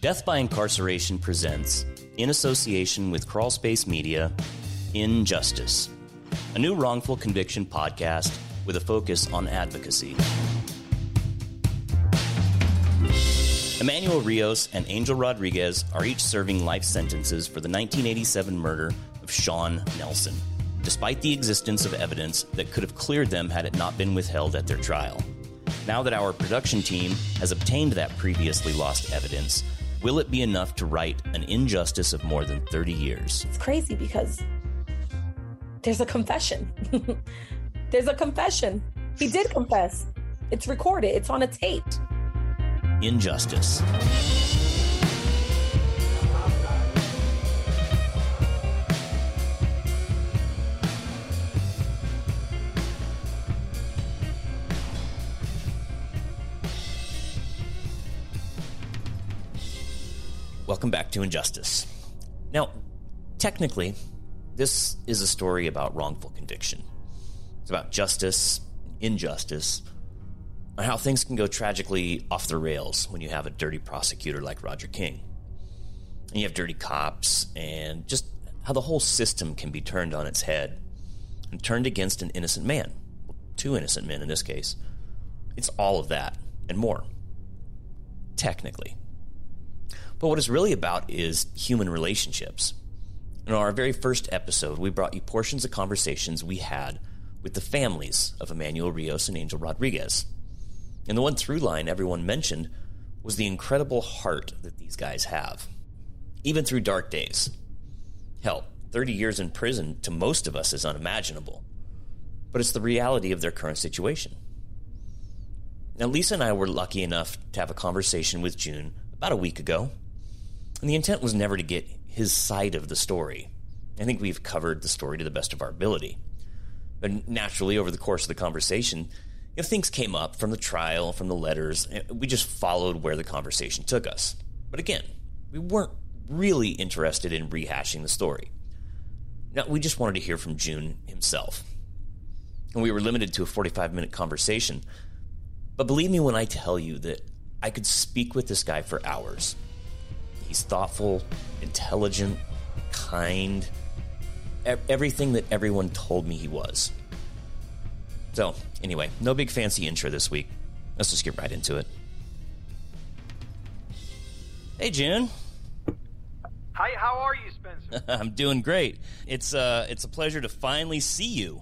Death by Incarceration presents, in association with Crawlspace Media, Injustice, a new wrongful conviction podcast with a focus on advocacy. Emmanuel Rios and Angel Rodriguez are each serving life sentences for the 1987 murder of Sean Nelson, despite the existence of evidence that could have cleared them had it not been withheld at their trial. Now that our production team has obtained that previously lost evidence, will it be enough to right an injustice of more than 30 years? It's crazy because there's a confession. there's a confession. He did confess. It's recorded, it's on a tape. Injustice. Welcome back to Injustice. Now, technically, this is a story about wrongful conviction. It's about justice, injustice, and how things can go tragically off the rails when you have a dirty prosecutor like Roger King. And you have dirty cops, and just how the whole system can be turned on its head and turned against an innocent man. Two innocent men in this case. It's all of that and more. Technically. But what it's really about is human relationships. In our very first episode, we brought you portions of conversations we had with the families of Emmanuel Rios and Angel Rodriguez. And the one through line everyone mentioned was the incredible heart that these guys have, even through dark days. Hell, 30 years in prison to most of us is unimaginable, but it's the reality of their current situation. Now, Lisa and I were lucky enough to have a conversation with June about a week ago, and the intent was never to get his side of the story. I think we've covered the story to the best of our ability. But naturally, over the course of the conversation, if things came up from the trial, from the letters, we just followed where the conversation took us. But again, we weren't really interested in rehashing the story. Now, we just wanted to hear from June himself. And we were limited to a 45 minute conversation. But believe me when I tell you that I could speak with this guy for hours. He's thoughtful, intelligent, kind, everything that everyone told me he was. So, anyway, no big fancy intro this week. Let's just get right into it. Hey, June. Hi, how are you, Spencer? I'm doing great. It's uh, it's a pleasure to finally see you.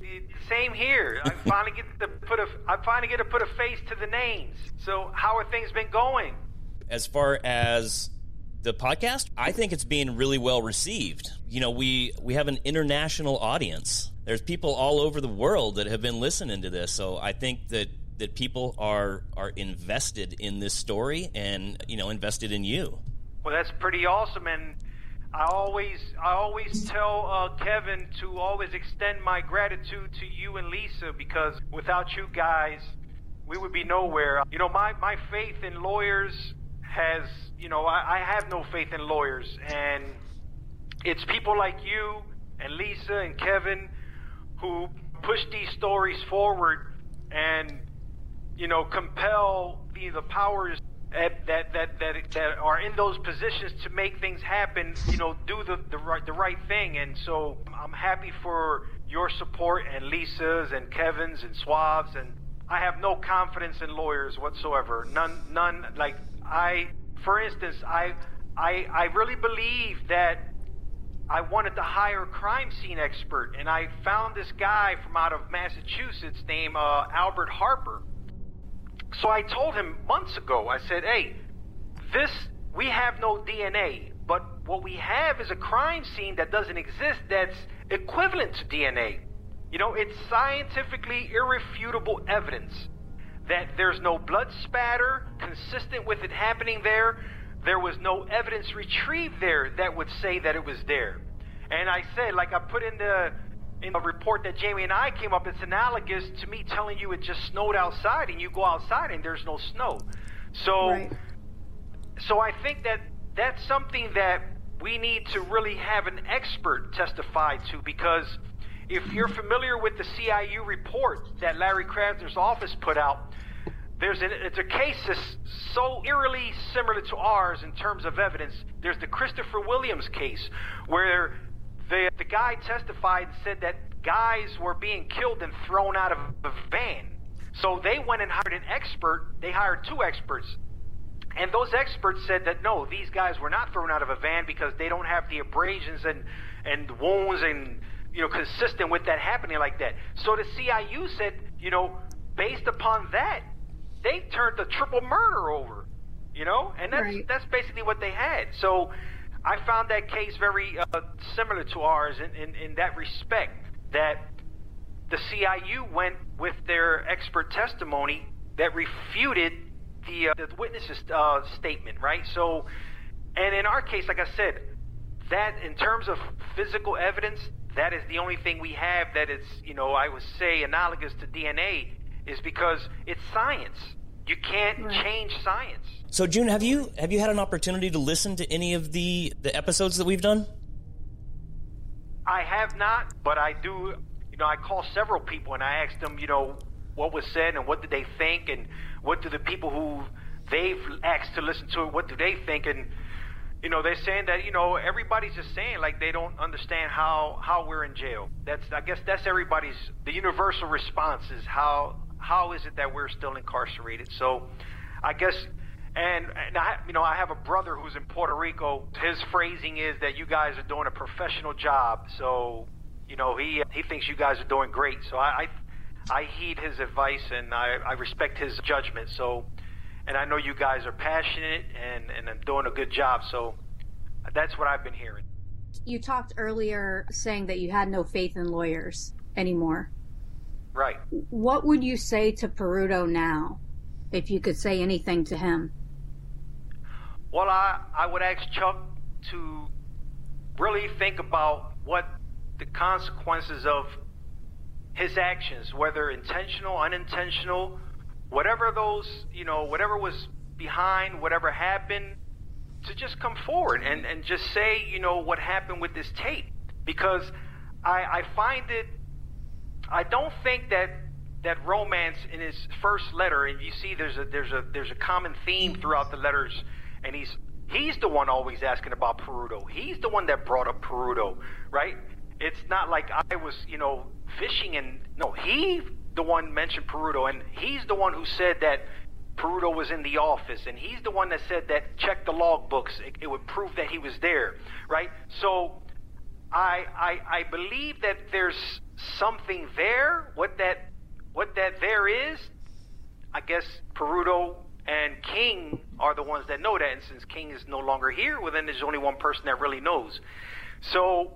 Same here. I finally get to put a, I finally get to put a face to the names. So, how are things been going? As far as the podcast, I think it's being really well received. You know, we we have an international audience. There's people all over the world that have been listening to this. So I think that that people are are invested in this story and you know invested in you. Well, that's pretty awesome, and I always I always tell uh, Kevin to always extend my gratitude to you and Lisa because without you guys, we would be nowhere. You know, my my faith in lawyers has you know I, I have no faith in lawyers, and it's people like you and Lisa and Kevin who push these stories forward and you know compel the the powers that that that that, that are in those positions to make things happen you know do the the right the right thing. And so I'm happy for your support and Lisa's and Kevin's and Suave's and I have no confidence in lawyers whatsoever. None none like I for instance I I I really believe that I wanted to hire a crime scene expert, and I found this guy from out of Massachusetts named uh, Albert Harper. So I told him months ago, I said, hey, this, we have no DNA, but what we have is a crime scene that doesn't exist that's equivalent to DNA. You know, it's scientifically irrefutable evidence that there's no blood spatter consistent with it happening there. There was no evidence retrieved there that would say that it was there. And I said, like I put in the in the report that Jamie and I came up, it's analogous to me telling you it just snowed outside and you go outside and there's no snow. So right. so I think that that's something that we need to really have an expert testify to because if you're familiar with the CIU report that Larry Krasner's office put out, there's an, it's a case that's so eerily similar to ours in terms of evidence. There's the Christopher Williams case where the the guy testified and said that guys were being killed and thrown out of a van. So they went and hired an expert. They hired two experts. And those experts said that no, these guys were not thrown out of a van because they don't have the abrasions and, and wounds and, you know, consistent with that happening like that. So the CIU said, you know, based upon that, they turned the triple murder over, you know, and that's Right. that's basically what they had. So I found that case very uh, similar to ours in, in, in that respect that the CIU went with their expert testimony that refuted the, uh, the witness's uh, statement, right? So, and in our case, like I said, that in terms of physical evidence, that is the only thing we have that is, you know, I would say analogous to DNA, is because it's science. You can't Right. change science. So, June, have you have you had an opportunity to listen to any of the the episodes that we've done? I have not, but I do. You know, I call several people and I ask them, you know, what was said and what did they think, and what do the people who they've asked to listen to it, what do they think, and you know, they're saying that you know everybody's just saying like they don't understand how how we're in jail. That's I guess that's everybody's the universal response is how how is it that we're still incarcerated? So, I guess. And, and I, you know, I have a brother who's in Puerto Rico. His phrasing is that you guys are doing a professional job. So, you know, he he thinks you guys are doing great. So I I, I heed his advice and I, I respect his judgment. So, and I know you guys are passionate and and are doing a good job. So, that's what I've been hearing. You talked earlier saying that you had no faith in lawyers anymore. Right. What would you say to Peruto now, if you could say anything to him? Well, I, I would ask Chuck to really think about what the consequences of his actions, whether intentional, unintentional, whatever those, you know, whatever was behind, whatever happened, to just come forward and, and just say, you know, what happened with this tape. Because I, I find it, I don't think that that romance in his first letter, and you see there's a there's a there's a common theme throughout the letters, and he's he's the one always asking about Peruto. He's the one that brought up Peruto, right? It's not like I was, you know, fishing and no, he the one mentioned Peruto, and he's the one who said that Peruto was in the office, and he's the one that said that check the log books. It, it would prove that he was there, right? So I, I I believe that there's something there. What that what that there is, I guess Peruto and King are the ones that know that. And since King is no longer here, well then there's only one person that really knows. So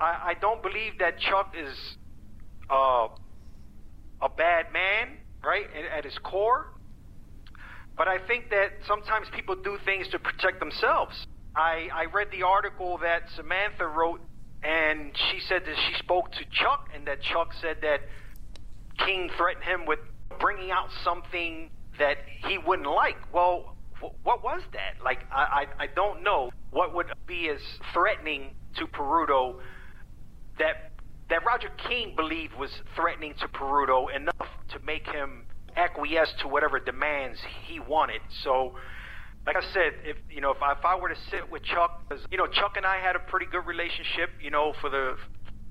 I, I don't believe that Chuck is uh, a bad man, right, at, his core. But I think that sometimes people do things to protect themselves. I, I read the article that Samantha wrote, and she said that she spoke to Chuck, and that Chuck said that King threatened him with bringing out something that he wouldn't like. Well, what was that? Like, I, I, I don't know what would be as threatening to Peruto that that Roger King believed was threatening to Peruto enough to make him acquiesce to whatever demands he wanted. So, like I said, if you know, if I, if I were to sit with Chuck, cause, you know, Chuck and I had a pretty good relationship, you know, for the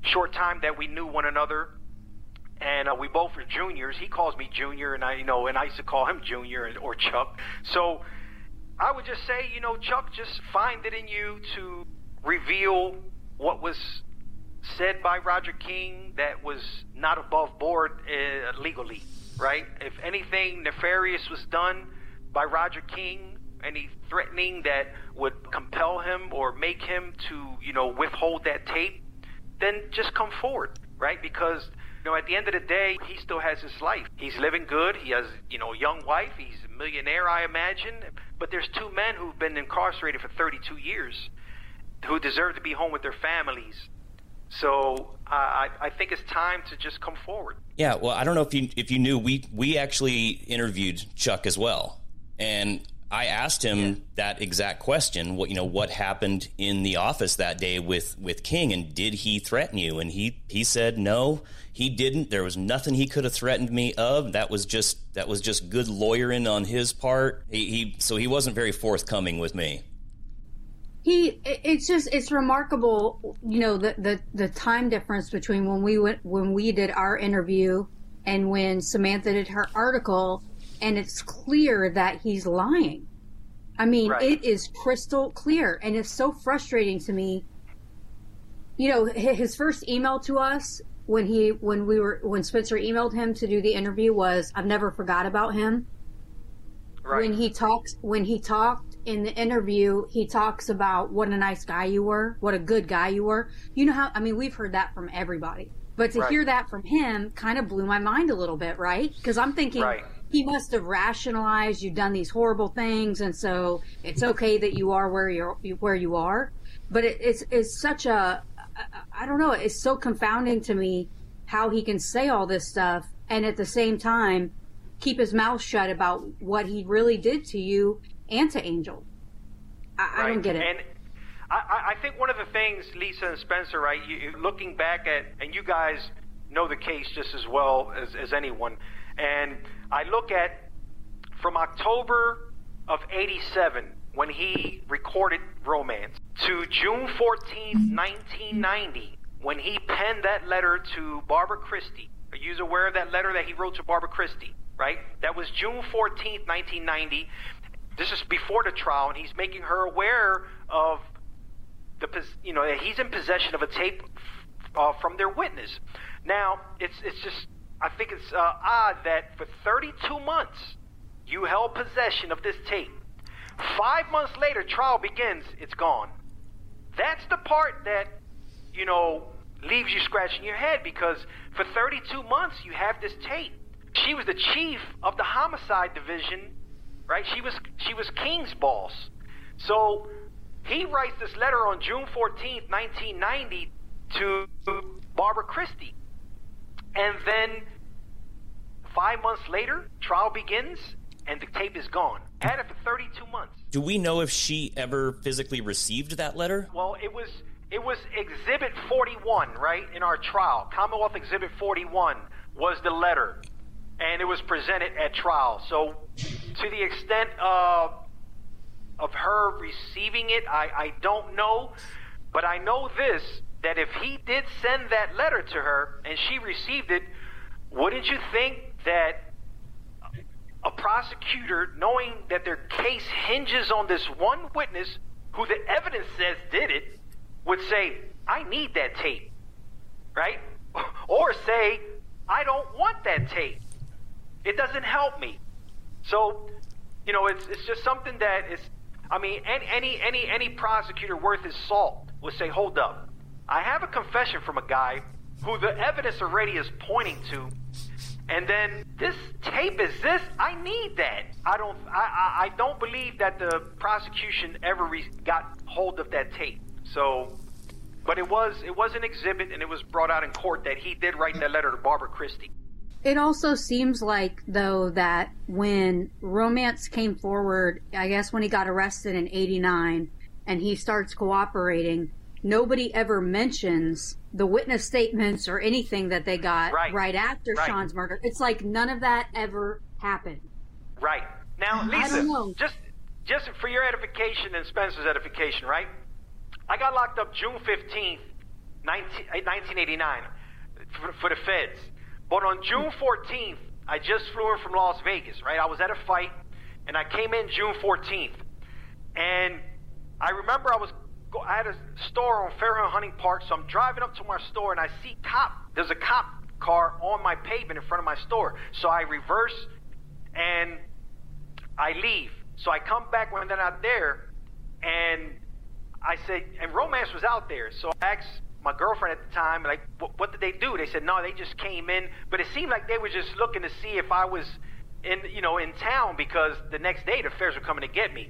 short time that we knew one another, and uh, we both were juniors. He calls me Junior, and I, you know, and I used to call him Junior or Chuck. So, I would just say, you know, Chuck, just find it in you to reveal what was said by Roger King that was not above board uh, legally, right? If anything nefarious was done by Roger King, any threatening that would compel him or make him to, you know, withhold that tape, then just come forward, right? Because you know, at the end of the day, he still has his life. He's living good. He has, you know, a young wife. He's a millionaire, I imagine. But there's two men who've been incarcerated for 32 years who deserve to be home with their families. So uh, I, I think it's time to just come forward. Yeah, well, I don't know if you if you knew we we actually interviewed Chuck as well, and I asked him yeah. that exact question. What you know, what happened in the office that day with with King, and did he threaten you? And he he said no, he didn't. There was nothing he could have threatened me of. That was just that was just good lawyering on his part. He, he so he wasn't very forthcoming with me. He it's just it's remarkable, you know, the the the time difference between when we went when we did our interview and when Samantha did her article and it's clear that he's lying. I mean, right. it is crystal clear, and it's so frustrating to me. You know, his first email to us when he when we were when Spencer emailed him to do the interview was, "I've never forgot about him." Right. When he talks, when he talked in the interview, he talks about what a nice guy you were, what a good guy you were. You know how? I mean, we've heard that from everybody, but to right. hear that from him kind of blew my mind a little bit, right? Because I'm thinking. Right he must have rationalized you've done these horrible things, and so it's okay that you are where you're where you are. But it, it's it's such a I don't know. It's so confounding to me how he can say all this stuff and at the same time keep his mouth shut about what he really did to you and to Angel. I, right. I don't get it. And I, I think one of the things, Lisa and Spencer, right? You, looking back at, and you guys know the case just as well as, as anyone. And I look at from October of 87, when he recorded Romance, to June 14th, 1990, when he penned that letter to Barbara Christie. Are you aware of that letter that he wrote to Barbara Christie? Right? That was June 14th, 1990. This is before the trial, and he's making her aware of the, you know, he's in possession of a tape uh, from their witness. Now, it's it's just I think it's uh, odd that for 32 months you held possession of this tape. Five months later, trial begins. It's gone. That's the part that you know leaves you scratching your head because for 32 months you have this tape. She was the chief of the homicide division, right? She was she was King's boss. So he writes this letter on June 14th, 1990 to Barbara Christie. And then five months later, trial begins, and the tape is gone. Had it for 32 months. Do we know if she ever physically received that letter? Well, it was it was Exhibit 41, right, in our trial. Commonwealth Exhibit 41 was the letter, and it was presented at trial. So, to the extent of of her receiving it, I, I don't know, but I know this that if he did send that letter to her and she received it, wouldn't you think that a prosecutor, knowing that their case hinges on this one witness who the evidence says did it, would say, I need that tape, right? Or say, I don't want that tape. It doesn't help me. So, you know, it's, it's just something that is, I mean, any, any, any prosecutor worth his salt would say, hold up. I have a confession from a guy who the evidence already is pointing to, and then this tape is this. I need that. I don't. I, I, I don't believe that the prosecution ever re- got hold of that tape. So, but it was it was an exhibit, and it was brought out in court that he did write that letter to Barbara Christie. It also seems like, though, that when Romance came forward, I guess when he got arrested in '89, and he starts cooperating, nobody ever mentions the witness statements or anything that they got right, right after right. Sean's murder. It's like none of that ever happened. Right. Now, Lisa, just just for your edification and Spencer's edification, right? I got locked up June 15th, 19, 1989 for, for the feds. But on June 14th, I just flew in from Las Vegas, right? I was at a fight and I came in June 14th. And I remember I was I had a store on Fairhill Hunting Park, so I'm driving up to my store and I see cop. There's a cop car on my pavement in front of my store. So I reverse and I leave. So I come back when they're not there, and I said, and Romance was out there. So I asked my girlfriend at the time, like, what, what did they do? They said, no, they just came in, but it seemed like they were just looking to see if I was in, you know, in town because the next day the feds were coming to get me.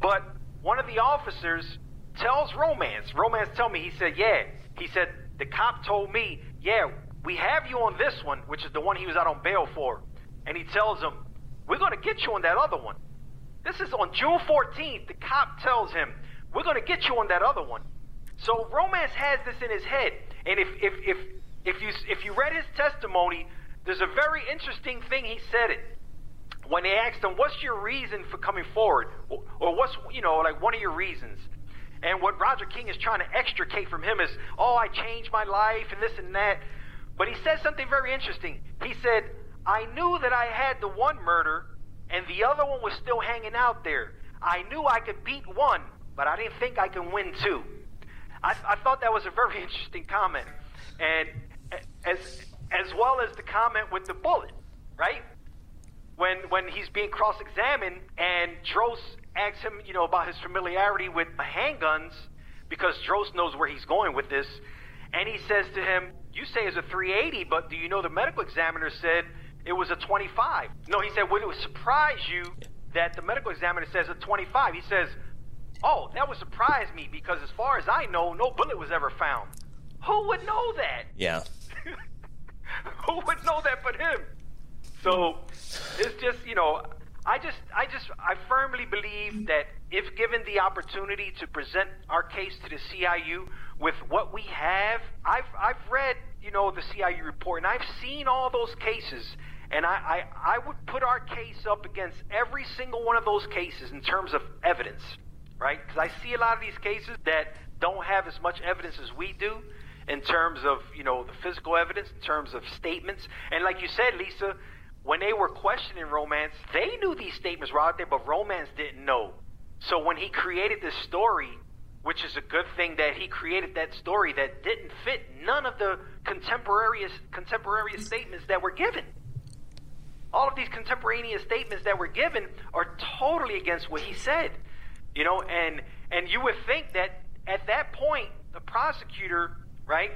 But one of the officers tells Romance. Romance tell me, he said, yeah. He said, the cop told me, yeah, we have you on this one, which is the one he was out on bail for. And he tells him, we're going to get you on that other one. This is on June 14th. The cop tells him, We're going to get you on that other one. So Romance has this in his head. And if, if, if, if, you, if you read his testimony, there's a very interesting thing he said it. When they asked him, What's your reason for coming forward? Or, or what's, you know, like one of your reasons? And what Roger King is trying to extricate from him is, Oh, I changed my life and this and that. But he said something very interesting. He said, I knew that I had the one murder and the other one was still hanging out there. I knew I could beat one, but I didn't think I could win two. I, I thought that was a very interesting comment. And as, as well as the comment with the bullet, right? When, when he's being cross examined and Droz asks him, you know, about his familiarity with handguns, because Droz knows where he's going with this, and he says to him, You say it's a 380, but do you know the medical examiner said it was a 25. No, he said, would it surprise you that the medical examiner says a 25? He says, oh, that would surprise me because as far as I know, no bullet was ever found. Who would know that? Yeah. Who would know that but him? So it's just, you know, I just, I just, I firmly believe that if given the opportunity to present our case to the CIU with what we have, I've, I've read, you know, the CIU report and I've seen all those cases and I, I, I would put our case up against every single one of those cases in terms of evidence, right? Because I see a lot of these cases that don't have as much evidence as we do in terms of, you know, the physical evidence, in terms of statements. And like you said, Lisa, when they were questioning Romance, they knew these statements were out there, but Romance didn't know. So when he created this story, which is a good thing that he created that story that didn't fit none of the contemporaneous contemporaneous statements that were given all of these contemporaneous statements that were given are totally against what he said. You know, and and you would think that at that point the prosecutor, right,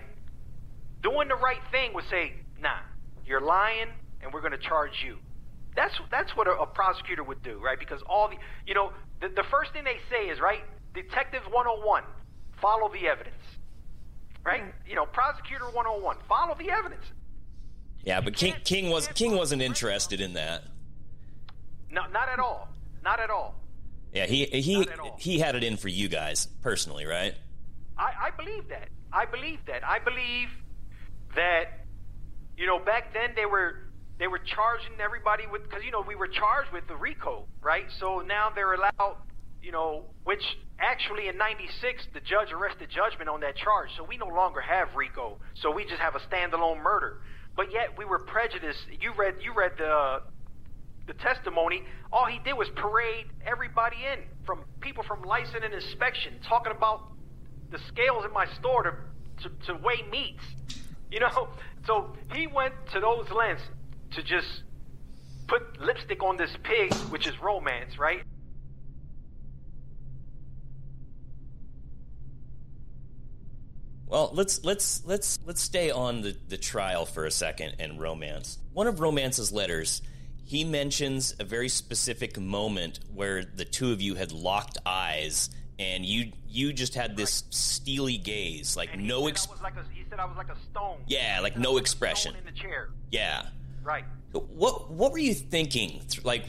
doing the right thing would say, "Nah, you're lying, and we're going to charge you." That's that's what a, a, prosecutor would do, right? Because all the, you know, the, the first thing they say is, right, Detective 101, follow the evidence, right? Mm-hmm. You know, Prosecutor 101, follow the evidence. Yeah, but King King was King wasn't interested in that. No, not at all. Not at all. Yeah, he he he had it in for you guys personally, right? I, I believe that. I believe that. I believe that you know back then they were they were charging everybody with because you know we were charged with the RICO, right? So now they're allowed, you know, which actually in '96 the judge arrested judgment on that charge, so we no longer have RICO, so we just have a standalone murder. But yet we were prejudiced. You read you read the the testimony. All he did was parade everybody in, from people from license and inspection, talking about the scales in my store to to, to weigh meats. You know, so he went to those lengths to just put lipstick on this pig, which is romance, right? Well, let's let's let's let's stay on the, the trial for a second and romance. One of Romance's letters, he mentions a very specific moment where the two of you had locked eyes and you you just had this right. steely gaze, like no ex- like a, he said I was like a stone. Yeah, like no expression. in the chair. Yeah. Right. What what were you thinking like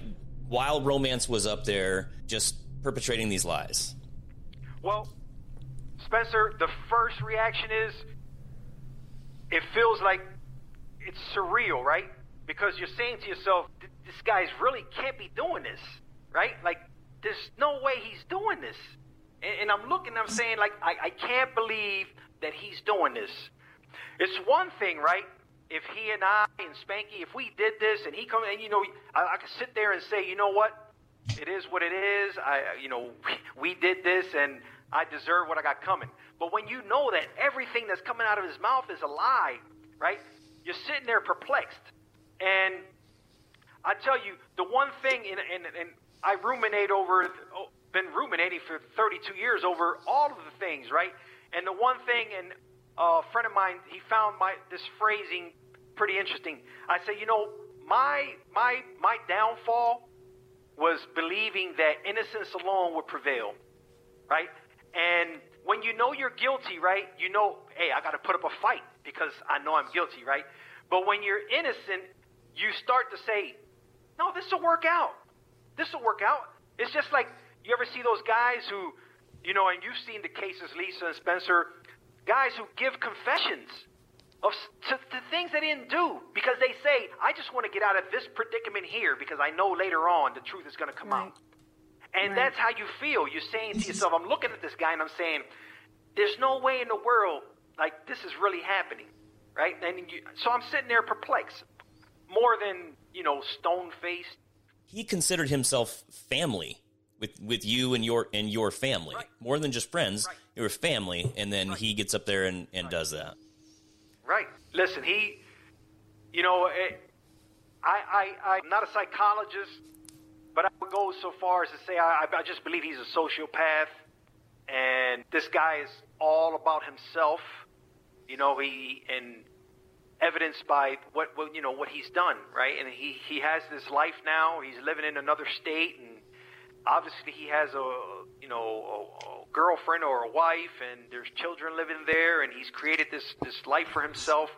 while Romance was up there just perpetrating these lies? Well, Spencer, the first reaction is it feels like it's surreal, right? Because you're saying to yourself, this guy's really can't be doing this, right? Like, there's no way he's doing this. And, and I'm looking, I'm saying, like, I, I can't believe that he's doing this. It's one thing, right? If he and I and Spanky, if we did this and he come and, you know, I, I could sit there and say, you know what? It is what it is. I, you know, we, we did this and I deserve what I got coming. But when you know that everything that's coming out of his mouth is a lie, right? You're sitting there perplexed. And I tell you, the one thing, and, I ruminate over, been ruminating for 32 years over all of the things, right? And the one thing, and a friend of mine, he found my this phrasing pretty interesting. I say, you know, my my my downfall was believing that innocence alone would prevail, right? And when you know you're guilty, right, you know, hey, I got to put up a fight because I know I'm guilty, right? But when you're innocent, you start to say, no, this will work out. This will work out. It's just like you ever see those guys who, you know, and you've seen the cases, Lisa and Spencer, guys who give confessions of to, to things they didn't do because they say, "I just want to get out of this predicament here because I know later on the truth is going to come Right. out." And Right. that's how you feel. You're saying to yourself, "I'm looking at this guy and I'm saying, there's no way in the world like this is really happening, right?" And you, so I'm sitting there perplexed, more than you know, stone faced. He considered himself family with with you and your and your family, Right. more than just friends. Right. You were family, and then he gets up there and, and does that. Right. Listen, he, you know, eh, I, I, I'm not a psychologist, but I would go so far as to say I, I just believe he's a sociopath, and this guy is all about himself. You know, he and evidenced by what, what you know what he's done, right? And he he has this life now. He's living in another state, and obviously he has a you know a, a girlfriend or a wife, and there's children living there, and he's created this this life for himself,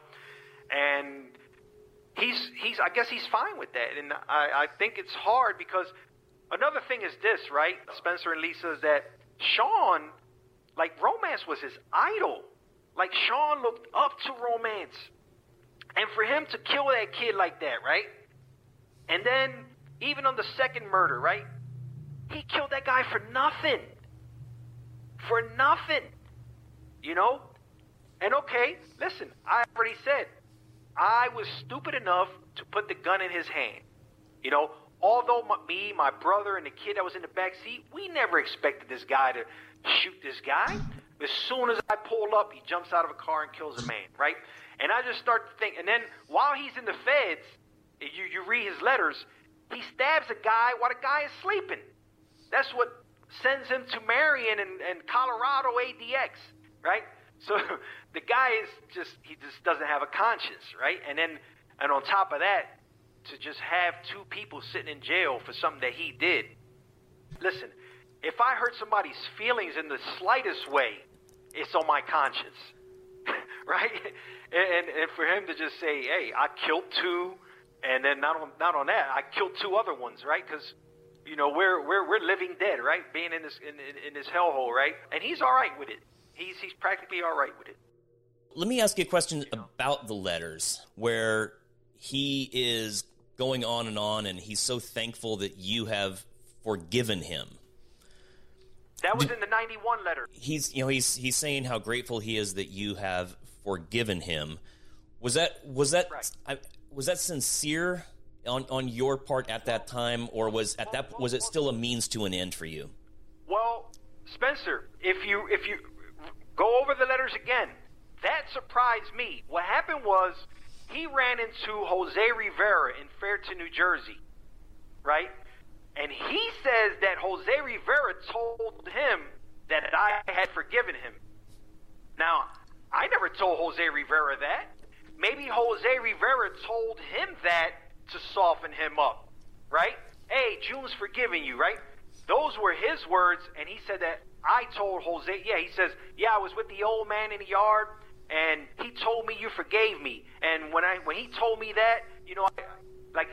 and he's he's I guess he's fine with that, and I I think it's hard because another thing is this, right? Spencer and Lisa is that Sean, like romance was his idol. Like Sean looked up to romance. And for him to kill that kid like that, right? And then even on the second murder, right? He killed that guy for nothing. For nothing. You know? And okay, listen, I already said I was stupid enough to put the gun in his hand. You know, although my, me, my brother, and the kid that was in the back seat, we never expected this guy to shoot this guy. As soon as I pull up, he jumps out of a car and kills a man, right? And I just start to think, and then while he's in the feds, you, you read his letters, he stabs a guy while the guy is sleeping. That's what sends him to Marion and, and Colorado ADX, right? So the guy is just, he just doesn't have a conscience, right? And then, and on top of that, to just have two people sitting in jail for something that he did. Listen, if I hurt somebody's feelings in the slightest way, it's on my conscience, right? And, and for him to just say, "Hey, I killed two, and then not on not on that, I killed two other ones, right? Because you know we're we're we're living dead, right? Being in this in, in, in this hellhole, right? And he's all right with it. He's he's practically all right with it. Let me ask you a question about the letters where he is going on and on, and he's so thankful that you have forgiven him. That was in the '91 letter. He's you know he's he's saying how grateful he is that you have forgiven him. Was that was that Right. I, was that sincere on on your part at that time, or was at that was it still a means to an end for you? Well, Spencer, if you if you go over the letters again, that surprised me. What happened was he ran into Jose Rivera in Fairton, New Jersey, right? And he says that Jose Rivera told him that I had forgiven him. Now, I never told Jose Rivera that. Maybe Jose Rivera told him that to soften him up, right? Hey, June's forgiving you, right? Those were his words, and he said that I told Jose. Yeah, he says, yeah, I was with the old man in the yard, and he told me you forgave me. And when I when he told me that, you know, I, like,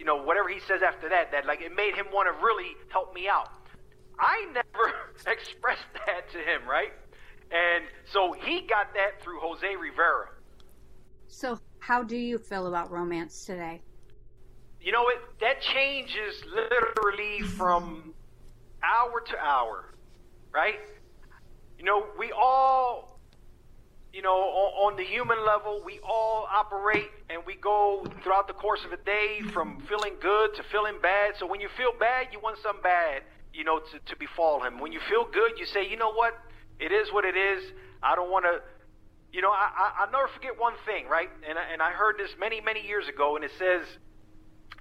you know, whatever he says after that, that like it made him want to really help me out. I never expressed that to him, right? And so he got that through Jose Rivera. So, how do you feel about romance today? You know, it that changes literally from hour to hour, right? You know, we all, you know, on, on the human level, we all operate and we go throughout the course of a day from feeling good to feeling bad. So when you feel bad, you want something bad, you know, to, to befall him. When you feel good, you say, you know what? It is what it is. I don't want to, you know, I, I, I'll never forget one thing, right? And, and I heard this many, many years ago, and it says,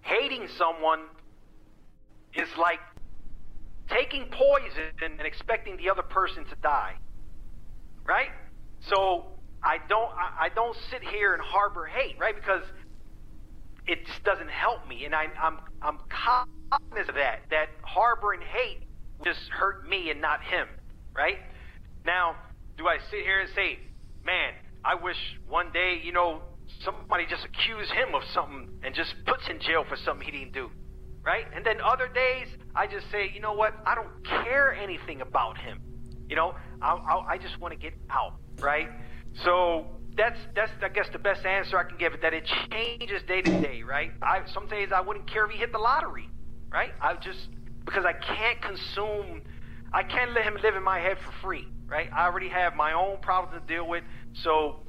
hating someone is like taking poison and expecting the other person to die. Right? So I don't I, don't sit here and harbor hate, right? Because it just doesn't help me, and I, I'm I'm cognizant of that. That harboring hate just hurt me and not him, right? Now, do I sit here and say, man, I wish one day, you know, somebody just accuse him of something and just puts in jail for something he didn't do? right? And then other days, I just say, you know what? I don't care anything about him. You know, I, I, I just want to get out, right? So that's that's I guess the best answer I can give it. That it changes day to day, right? I some days I wouldn't care if he hit the lottery, right? I just because I can't consume, I can't let him live in my head for free, right? I already have my own problems to deal with, so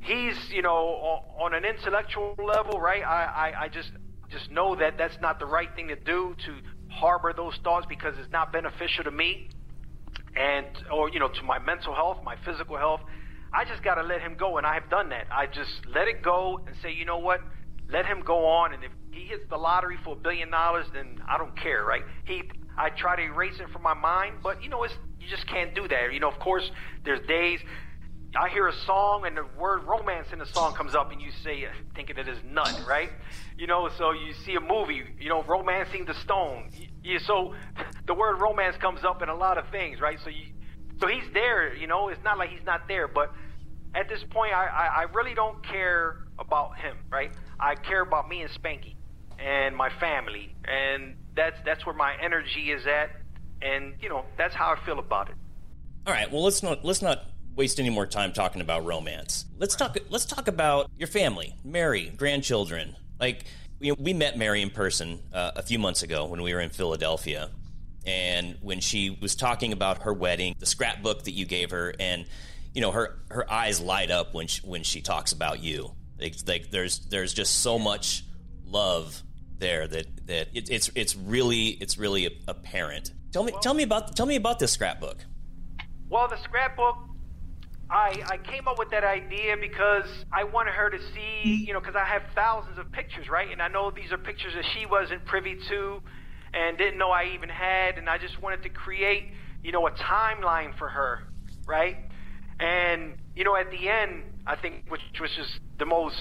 he's you know on, on an intellectual level, right? I, I I just just know that that's not the right thing to do to harbor those thoughts because it's not beneficial to me and or you know to my mental health, my physical health. I just got to let him go, and I have done that. I just let it go and say, you know what? Let him go on, and if he hits the lottery for a billion dollars, then I don't care, right? He, I try to erase it from my mind, but you know, it's you just can't do that. You know, of course, there's days I hear a song and the word romance in the song comes up, and you say, thinking it is nut, right? You know, so you see a movie, you know, romancing the stone. You, so the word romance comes up in a lot of things, right? So you, so he's there, you know. It's not like he's not there, but at this point, I, I, I really don't care about him, right? I care about me and Spanky and my family, and that's that's where my energy is at, and you know that's how I feel about it. All right, well let's not let's not waste any more time talking about romance. Let's talk let's talk about your family, Mary, grandchildren. Like you know, we met Mary in person uh, a few months ago when we were in Philadelphia, and when she was talking about her wedding, the scrapbook that you gave her, and you know her her eyes light up when she, when she talks about you. Like, like there's there's just so much love there that that it, it's it's really it's really apparent. Tell me well, tell me about tell me about this scrapbook. Well, the scrapbook I, I came up with that idea because I wanted her to see, you know, because I have thousands of pictures, right? And I know these are pictures that she wasn't privy to and didn't know I even had, and I just wanted to create, you know, a timeline for her, right? And you know, at the end, I think which was just the most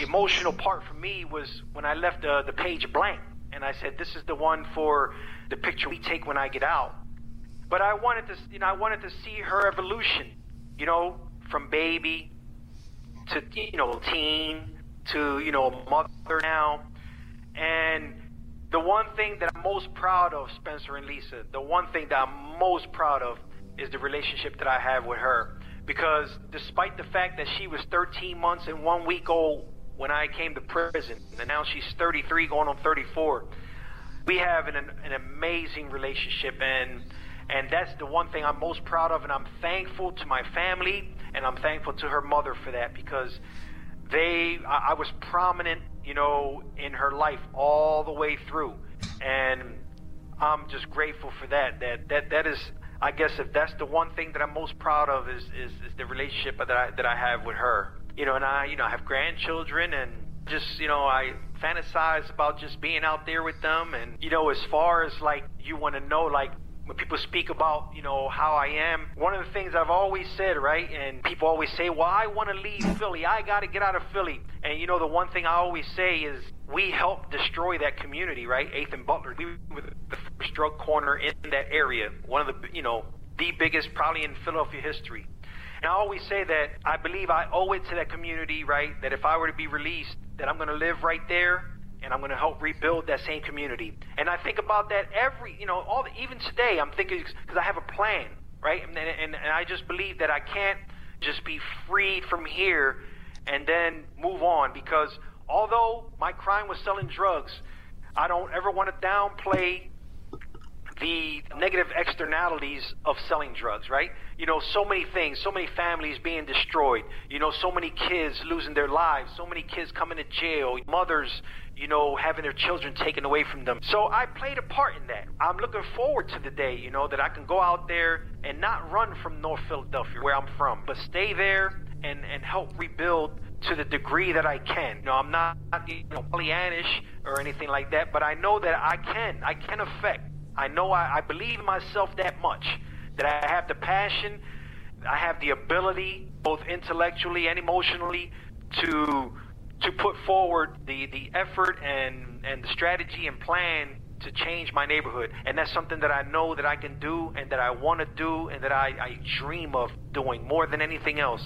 emotional part for me was when I left the the page blank, and I said, "This is the one for the picture we take when I get out." But I wanted to, you know, I wanted to see her evolution, you know, from baby to you know teen to you know mother now, and the one thing that I'm most proud of, Spencer and Lisa, the one thing that I'm most proud of is the relationship that I have with her. Because despite the fact that she was 13 months and one week old when I came to prison, and now she's 33 going on 34, we have an, an amazing relationship. And, and that's the one thing I'm most proud of. And I'm thankful to my family and I'm thankful to her mother for that because they, I, I was prominent you know, in her life all the way through. And I'm just grateful for that. That that that is I guess if that's the one thing that I'm most proud of is, is, is the relationship that I that I have with her. You know, and I you know I have grandchildren and just you know I fantasize about just being out there with them and you know as far as like you want to know like when people speak about, you know, how I am, one of the things I've always said, right, and people always say, well, I want to leave Philly. I got to get out of Philly. And, you know, the one thing I always say is we helped destroy that community, right? Eighth and Butler. We were the first drug corner in that area. One of the, you know, the biggest probably in Philadelphia history. And I always say that I believe I owe it to that community, right? That if I were to be released, that I'm going to live right there and I'm going to help rebuild that same community. And I think about that every, you know, all the, even today. I'm thinking because I have a plan, right? And, and and I just believe that I can't just be freed from here and then move on because although my crime was selling drugs, I don't ever want to downplay the negative externalities of selling drugs, right? You know, so many things, so many families being destroyed, you know, so many kids losing their lives, so many kids coming to jail, mothers, you know, having their children taken away from them. So I played a part in that. I'm looking forward to the day, you know, that I can go out there and not run from North Philadelphia, where I'm from, but stay there and, and help rebuild to the degree that I can. You know, I'm not, you know, Pollyannish or anything like that, but I know that I can. I can affect. I know I, I believe in myself that much, that I have the passion, I have the ability, both intellectually and emotionally, to to put forward the, the effort and, and the strategy and plan to change my neighborhood. And that's something that I know that I can do and that I want to do and that I, I dream of doing more than anything else.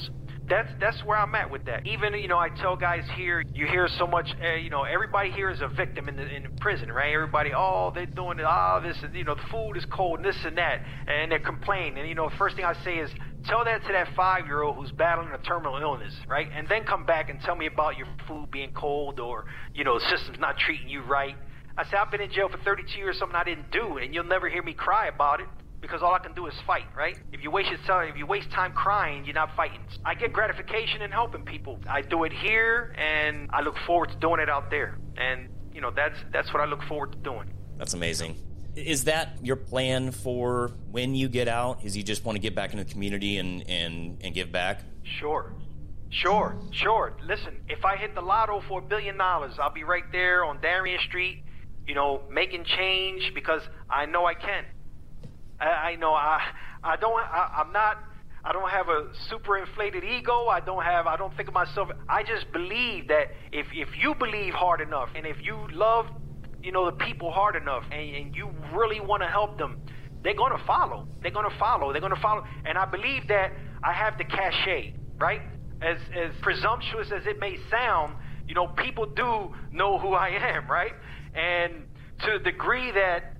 that's that's where I'm at with that. Even you know, I tell guys here, you hear so much, uh, you know, everybody here is a victim in the in prison, right? Everybody, oh, they're doing it, oh, this, and you know, the food is cold, and this and that, and they're complaining. And you know, the first thing I say is, tell that to that five-year-old who's battling a terminal illness, right? And then come back and tell me about your food being cold, or you know, the system's not treating you right. I say I've been in jail for 32 years, something I didn't do, and you'll never hear me cry about it because all I can do is fight, right? If you waste your time, if you waste time crying, you're not fighting. I get gratification in helping people. I do it here, and I look forward to doing it out there. And you know, that's that's what I look forward to doing. That's amazing. Is that your plan for when you get out? Is you just want to get back into the community and and and give back? Sure. Sure, sure. Listen, if I hit the lotto for a billion dollars, I'll be right there on Darien Street, you know, making change because I know I can. I, I know I I don't I, I'm not I don't have a super inflated ego. I don't have I don't think of myself. I just believe that if if you believe hard enough and if you love you know the people hard enough and, and you really want to help them, they're going to follow. They're going to follow. They're going to follow. And I believe that I have the cachet, right? As as presumptuous as it may sound, you know, people do know who I am, right? And to the degree that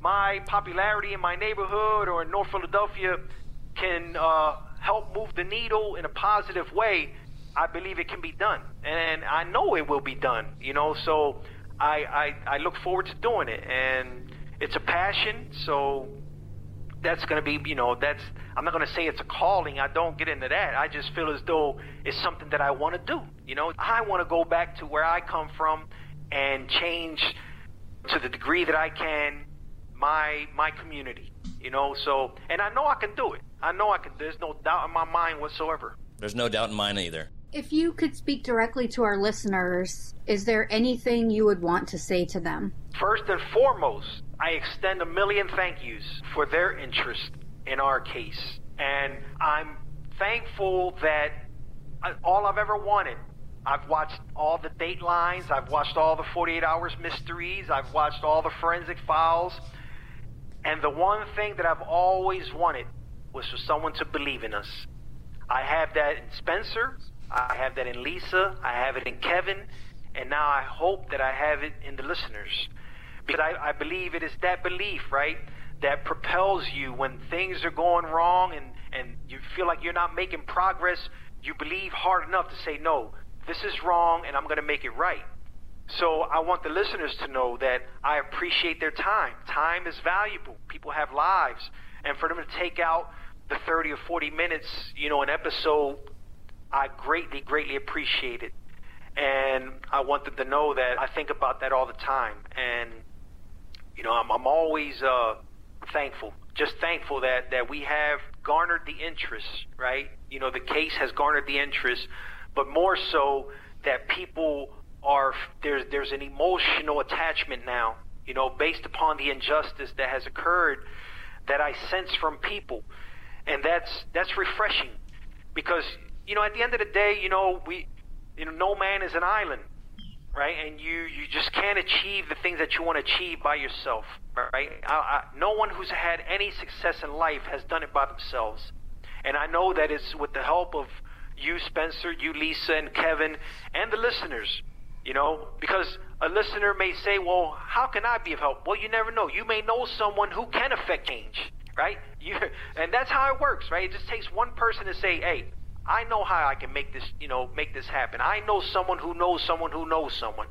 my popularity in my neighborhood or in North Philadelphia can uh, help move the needle in a positive way, I believe it can be done, and I know it will be done. You know, so I I, I look forward to doing it, and it's a passion. So that's going to be, you know, that's I'm not going to say it's a calling. I don't get into that. I just feel as though it's something that I want to do. You know, I want to go back to where I come from and change to the degree that I can my my community. You know, so and I know I can do it. I know I can. There's no doubt in my mind whatsoever. There's no doubt in mine either. If you could speak directly to our listeners, is there anything you would want to say to them? First and foremost, I extend a million thank yous for their interest in our case. And I'm thankful that uh, all I've ever wanted I've watched all the Datelines. I've watched all the 48 Hours mysteries. I've watched all the forensic files. And the one thing that I've always wanted was for someone to believe in us. I have that in Spencer. I have that in Lisa. I have it in Kevin. And now I hope that I have it in the listeners. Because I, I believe it is that belief, right, that propels you when things are going wrong and, and you feel like you're not making progress. You believe hard enough to say, no, this is wrong and I'm going to make it right. So I want the listeners to know that I appreciate their time. Time is valuable. People have lives. And for them to take out the 30 or 40 minutes, you know, an episode, I greatly, greatly appreciate it. And I want them to know that I think about that all the time. And, you know, I'm, I'm always uh, thankful, just thankful that, that we have garnered the interest, right? You know, the case has garnered the interest, but more so that people are there's there's an emotional attachment now, you know, based upon the injustice that has occurred that I sense from people. And that's that's refreshing because you know at the end of the day, you know, we you know no man is an island, right? And you you just can't achieve the things that you want to achieve by yourself, right? I, I, no one who's had any success in life has done it by themselves. And I know that it's with the help of you, Spencer, you, Lisa, and Kevin, and the listeners you know, because a listener may say, well, how can I be of help? Well, you never know. You may know someone who can affect change, right? You, and that's how it works, right? It just takes one person to say, hey, I know how I can make this, you know, make this happen. I know someone who knows someone who knows someone.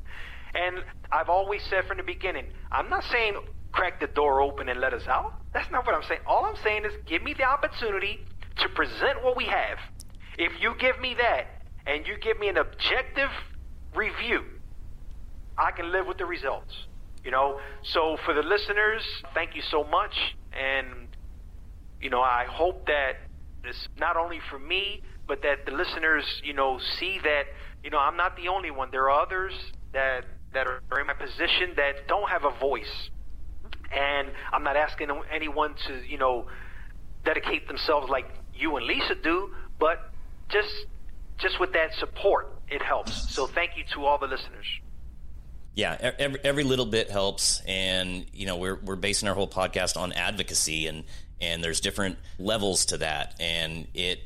And I've always said from the beginning, I'm not saying crack the door open and let us out. That's not what I'm saying. All I'm saying is give me the opportunity to present what we have. If you give me that and you give me an objective review, I can live with the results. You know, so for the listeners, thank you so much. And, you know, I hope that this not only for me, but that the listeners, you know, see that, you know, I'm not the only one. There are others that, that are in my position that don't have a voice. And I'm not asking anyone to, you know, dedicate themselves like you and Lisa do, but just just with that support it helps. So thank you to all the listeners. Yeah, every, every little bit helps, and you know we're we're basing our whole podcast on advocacy, and and there's different levels to that, and it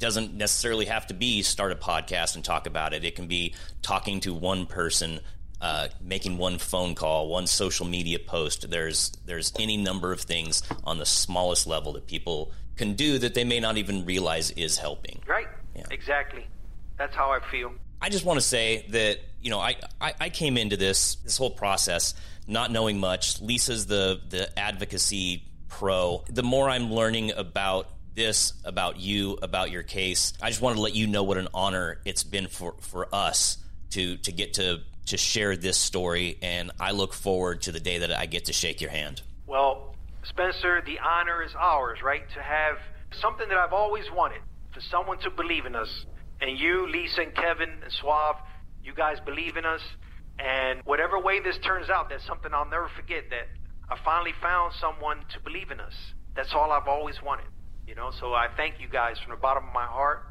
doesn't necessarily have to be start a podcast and talk about it. It can be talking to one person, uh, making one phone call, one social media post. There's there's any number of things on the smallest level that people can do that they may not even realize is helping. Right. Yeah. Exactly. That's how I feel. I just want to say that you know I, I, I came into this this whole process not knowing much. Lisa's the the advocacy pro. The more I'm learning about this, about you, about your case, I just wanted to let you know what an honor it's been for for us to to get to to share this story, and I look forward to the day that I get to shake your hand. Well, Spencer, the honor is ours, right? To have something that I've always wanted for someone to believe in us and you, Lisa, and Kevin, and Suave, you guys believe in us. And whatever way this turns out, that's something I'll never forget that I finally found someone to believe in us. That's all I've always wanted. You know, so I thank you guys from the bottom of my heart.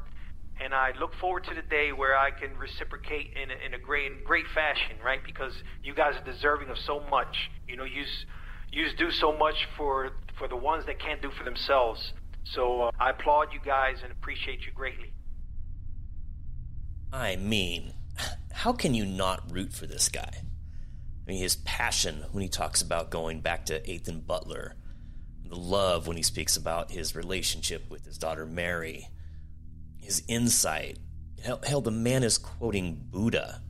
And I look forward to the day where I can reciprocate in a, in a great, great fashion, right? Because you guys are deserving of so much. You know, you, you do so much for, for the ones that can't do for themselves. So uh, I applaud you guys and appreciate you greatly. I mean, how can you not root for this guy? I mean, his passion when he talks about going back to Ethan Butler, love when he speaks about his relationship with his daughter Mary, his insight. Hell, hell, the man is quoting Buddha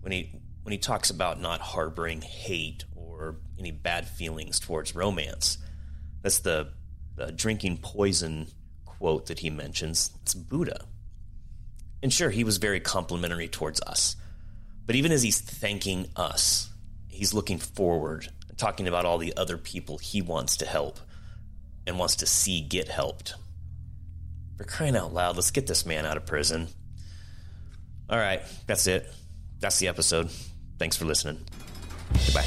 when he when he talks about not harboring hate or any bad feelings towards romance. That's the, the drinking poison quote that he mentions. It's Buddha. And sure, he was very complimentary towards us. But even as he's thanking us, he's looking forward talking about all the other people he wants to help and wants to see get helped. For crying out loud, let's get this man out of prison. All right, that's it. That's the episode. Thanks for listening. Goodbye.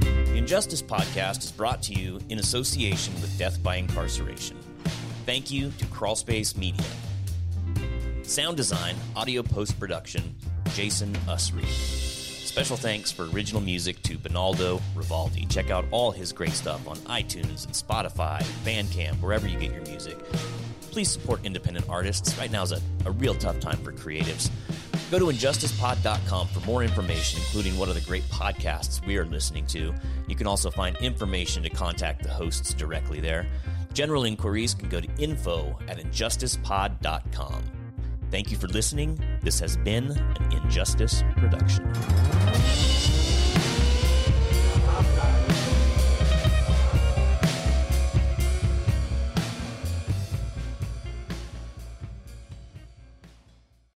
The Injustice Podcast is brought to you in association with Death by Incarceration. Thank you to Crawlspace Media. Sound design, audio post production, Jason Usry. Special thanks for original music to Bonaldo Rivaldi. Check out all his great stuff on iTunes and Spotify, Bandcamp, wherever you get your music. Please support independent artists. Right now is a, a real tough time for creatives. Go to injusticepod.com for more information, including what are the great podcasts we are listening to. You can also find information to contact the hosts directly there. General inquiries can go to info at injusticepod.com. Thank you for listening. This has been an Injustice production.